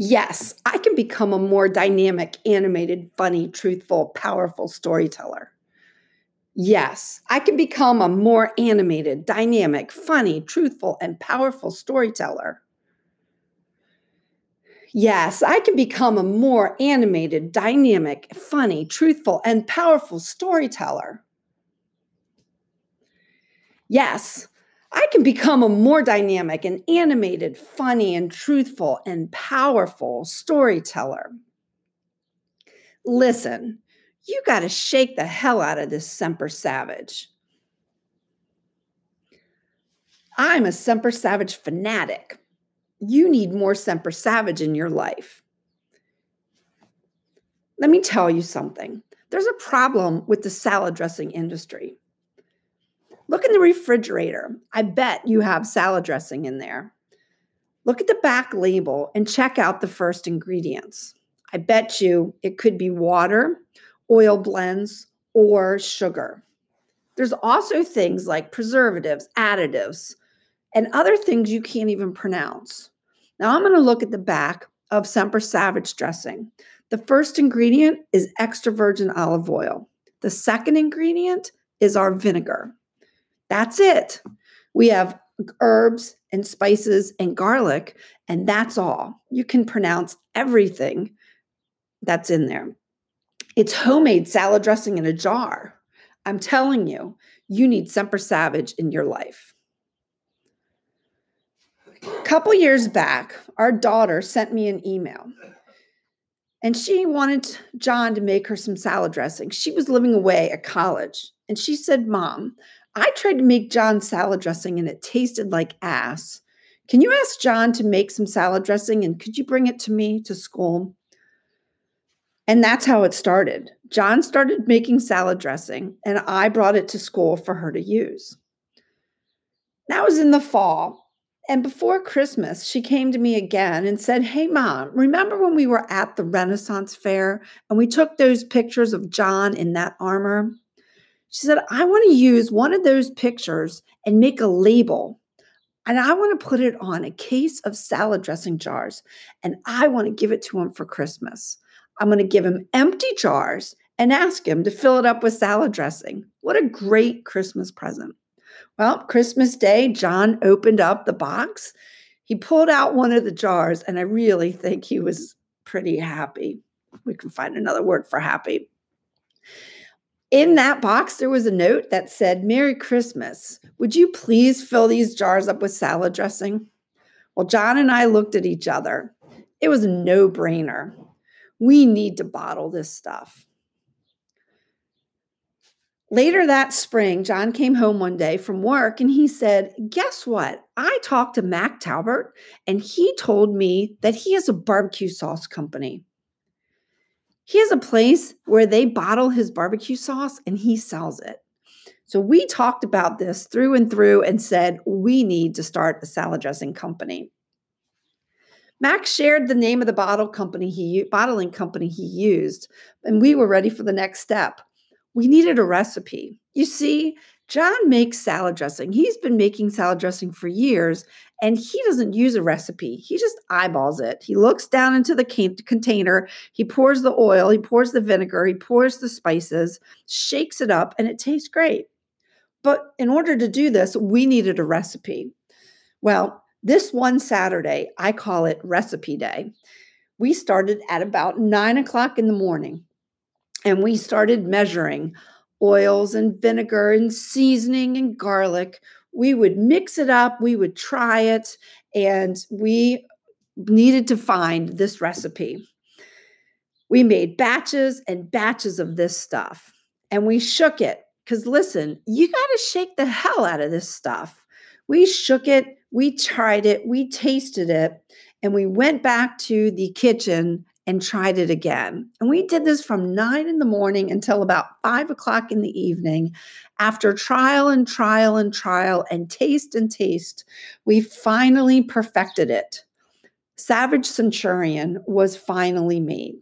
Yes, I can become a more dynamic, animated, funny, truthful, powerful storyteller. Yes, I can become a more animated, dynamic, funny, truthful, and powerful storyteller. Yes, I can become a more animated, dynamic, funny, truthful, and powerful storyteller. Yes, I can become a more dynamic and animated, funny, and truthful and powerful storyteller. Listen, you got to shake the hell out of this Semper Savage. I'm a Semper Savage fanatic. You need more Semper Savage in your life. Let me tell you something. There's a problem with the salad dressing industry. Look in the refrigerator. I bet you have salad dressing in there. Look at the back label and check out the first ingredients. I bet you it could be water, oil blends, or sugar. There's also things like preservatives, additives, and other things you can't even pronounce. Now I'm going to look at the back of Semper Savage dressing. The first ingredient is extra virgin olive oil. The second ingredient is our vinegar. That's it. We have herbs and spices and garlic, and that's all. You can pronounce everything that's in there. It's homemade salad dressing in a jar. I'm telling you, you need Semper Savage in your life. A couple years back, our daughter sent me an email and she wanted John to make her some salad dressing. She was living away at college and she said, Mom, I tried to make John salad dressing and it tasted like ass. Can you ask John to make some salad dressing and could you bring it to me to school? And that's how it started. John started making salad dressing and I brought it to school for her to use. That was in the fall. And before Christmas, she came to me again and said, Hey, mom, remember when we were at the Renaissance Fair and we took those pictures of John in that armor? She said, I want to use one of those pictures and make a label. And I want to put it on a case of salad dressing jars. And I want to give it to him for Christmas. I'm going to give him empty jars and ask him to fill it up with salad dressing. What a great Christmas present. Well, Christmas Day, John opened up the box. He pulled out one of the jars, and I really think he was pretty happy. We can find another word for happy. In that box, there was a note that said, Merry Christmas. Would you please fill these jars up with salad dressing? Well, John and I looked at each other. It was a no brainer. We need to bottle this stuff. Later that spring, John came home one day from work and he said, Guess what? I talked to Mac Talbert and he told me that he has a barbecue sauce company. He has a place where they bottle his barbecue sauce and he sells it. So we talked about this through and through and said we need to start a salad dressing company. Max shared the name of the bottle company he bottling company he used, and we were ready for the next step. We needed a recipe. You see, John makes salad dressing. He's been making salad dressing for years and he doesn't use a recipe. He just eyeballs it. He looks down into the can- container, he pours the oil, he pours the vinegar, he pours the spices, shakes it up, and it tastes great. But in order to do this, we needed a recipe. Well, this one Saturday, I call it recipe day. We started at about nine o'clock in the morning and we started measuring oils and vinegar and seasoning and garlic. We would mix it up, we would try it, and we needed to find this recipe. We made batches and batches of this stuff and we shook it. Because listen, you got to shake the hell out of this stuff. We shook it, we tried it, we tasted it, and we went back to the kitchen and tried it again. And we did this from nine in the morning until about five o'clock in the evening. After trial and trial and trial and taste and taste, we finally perfected it. Savage Centurion was finally made.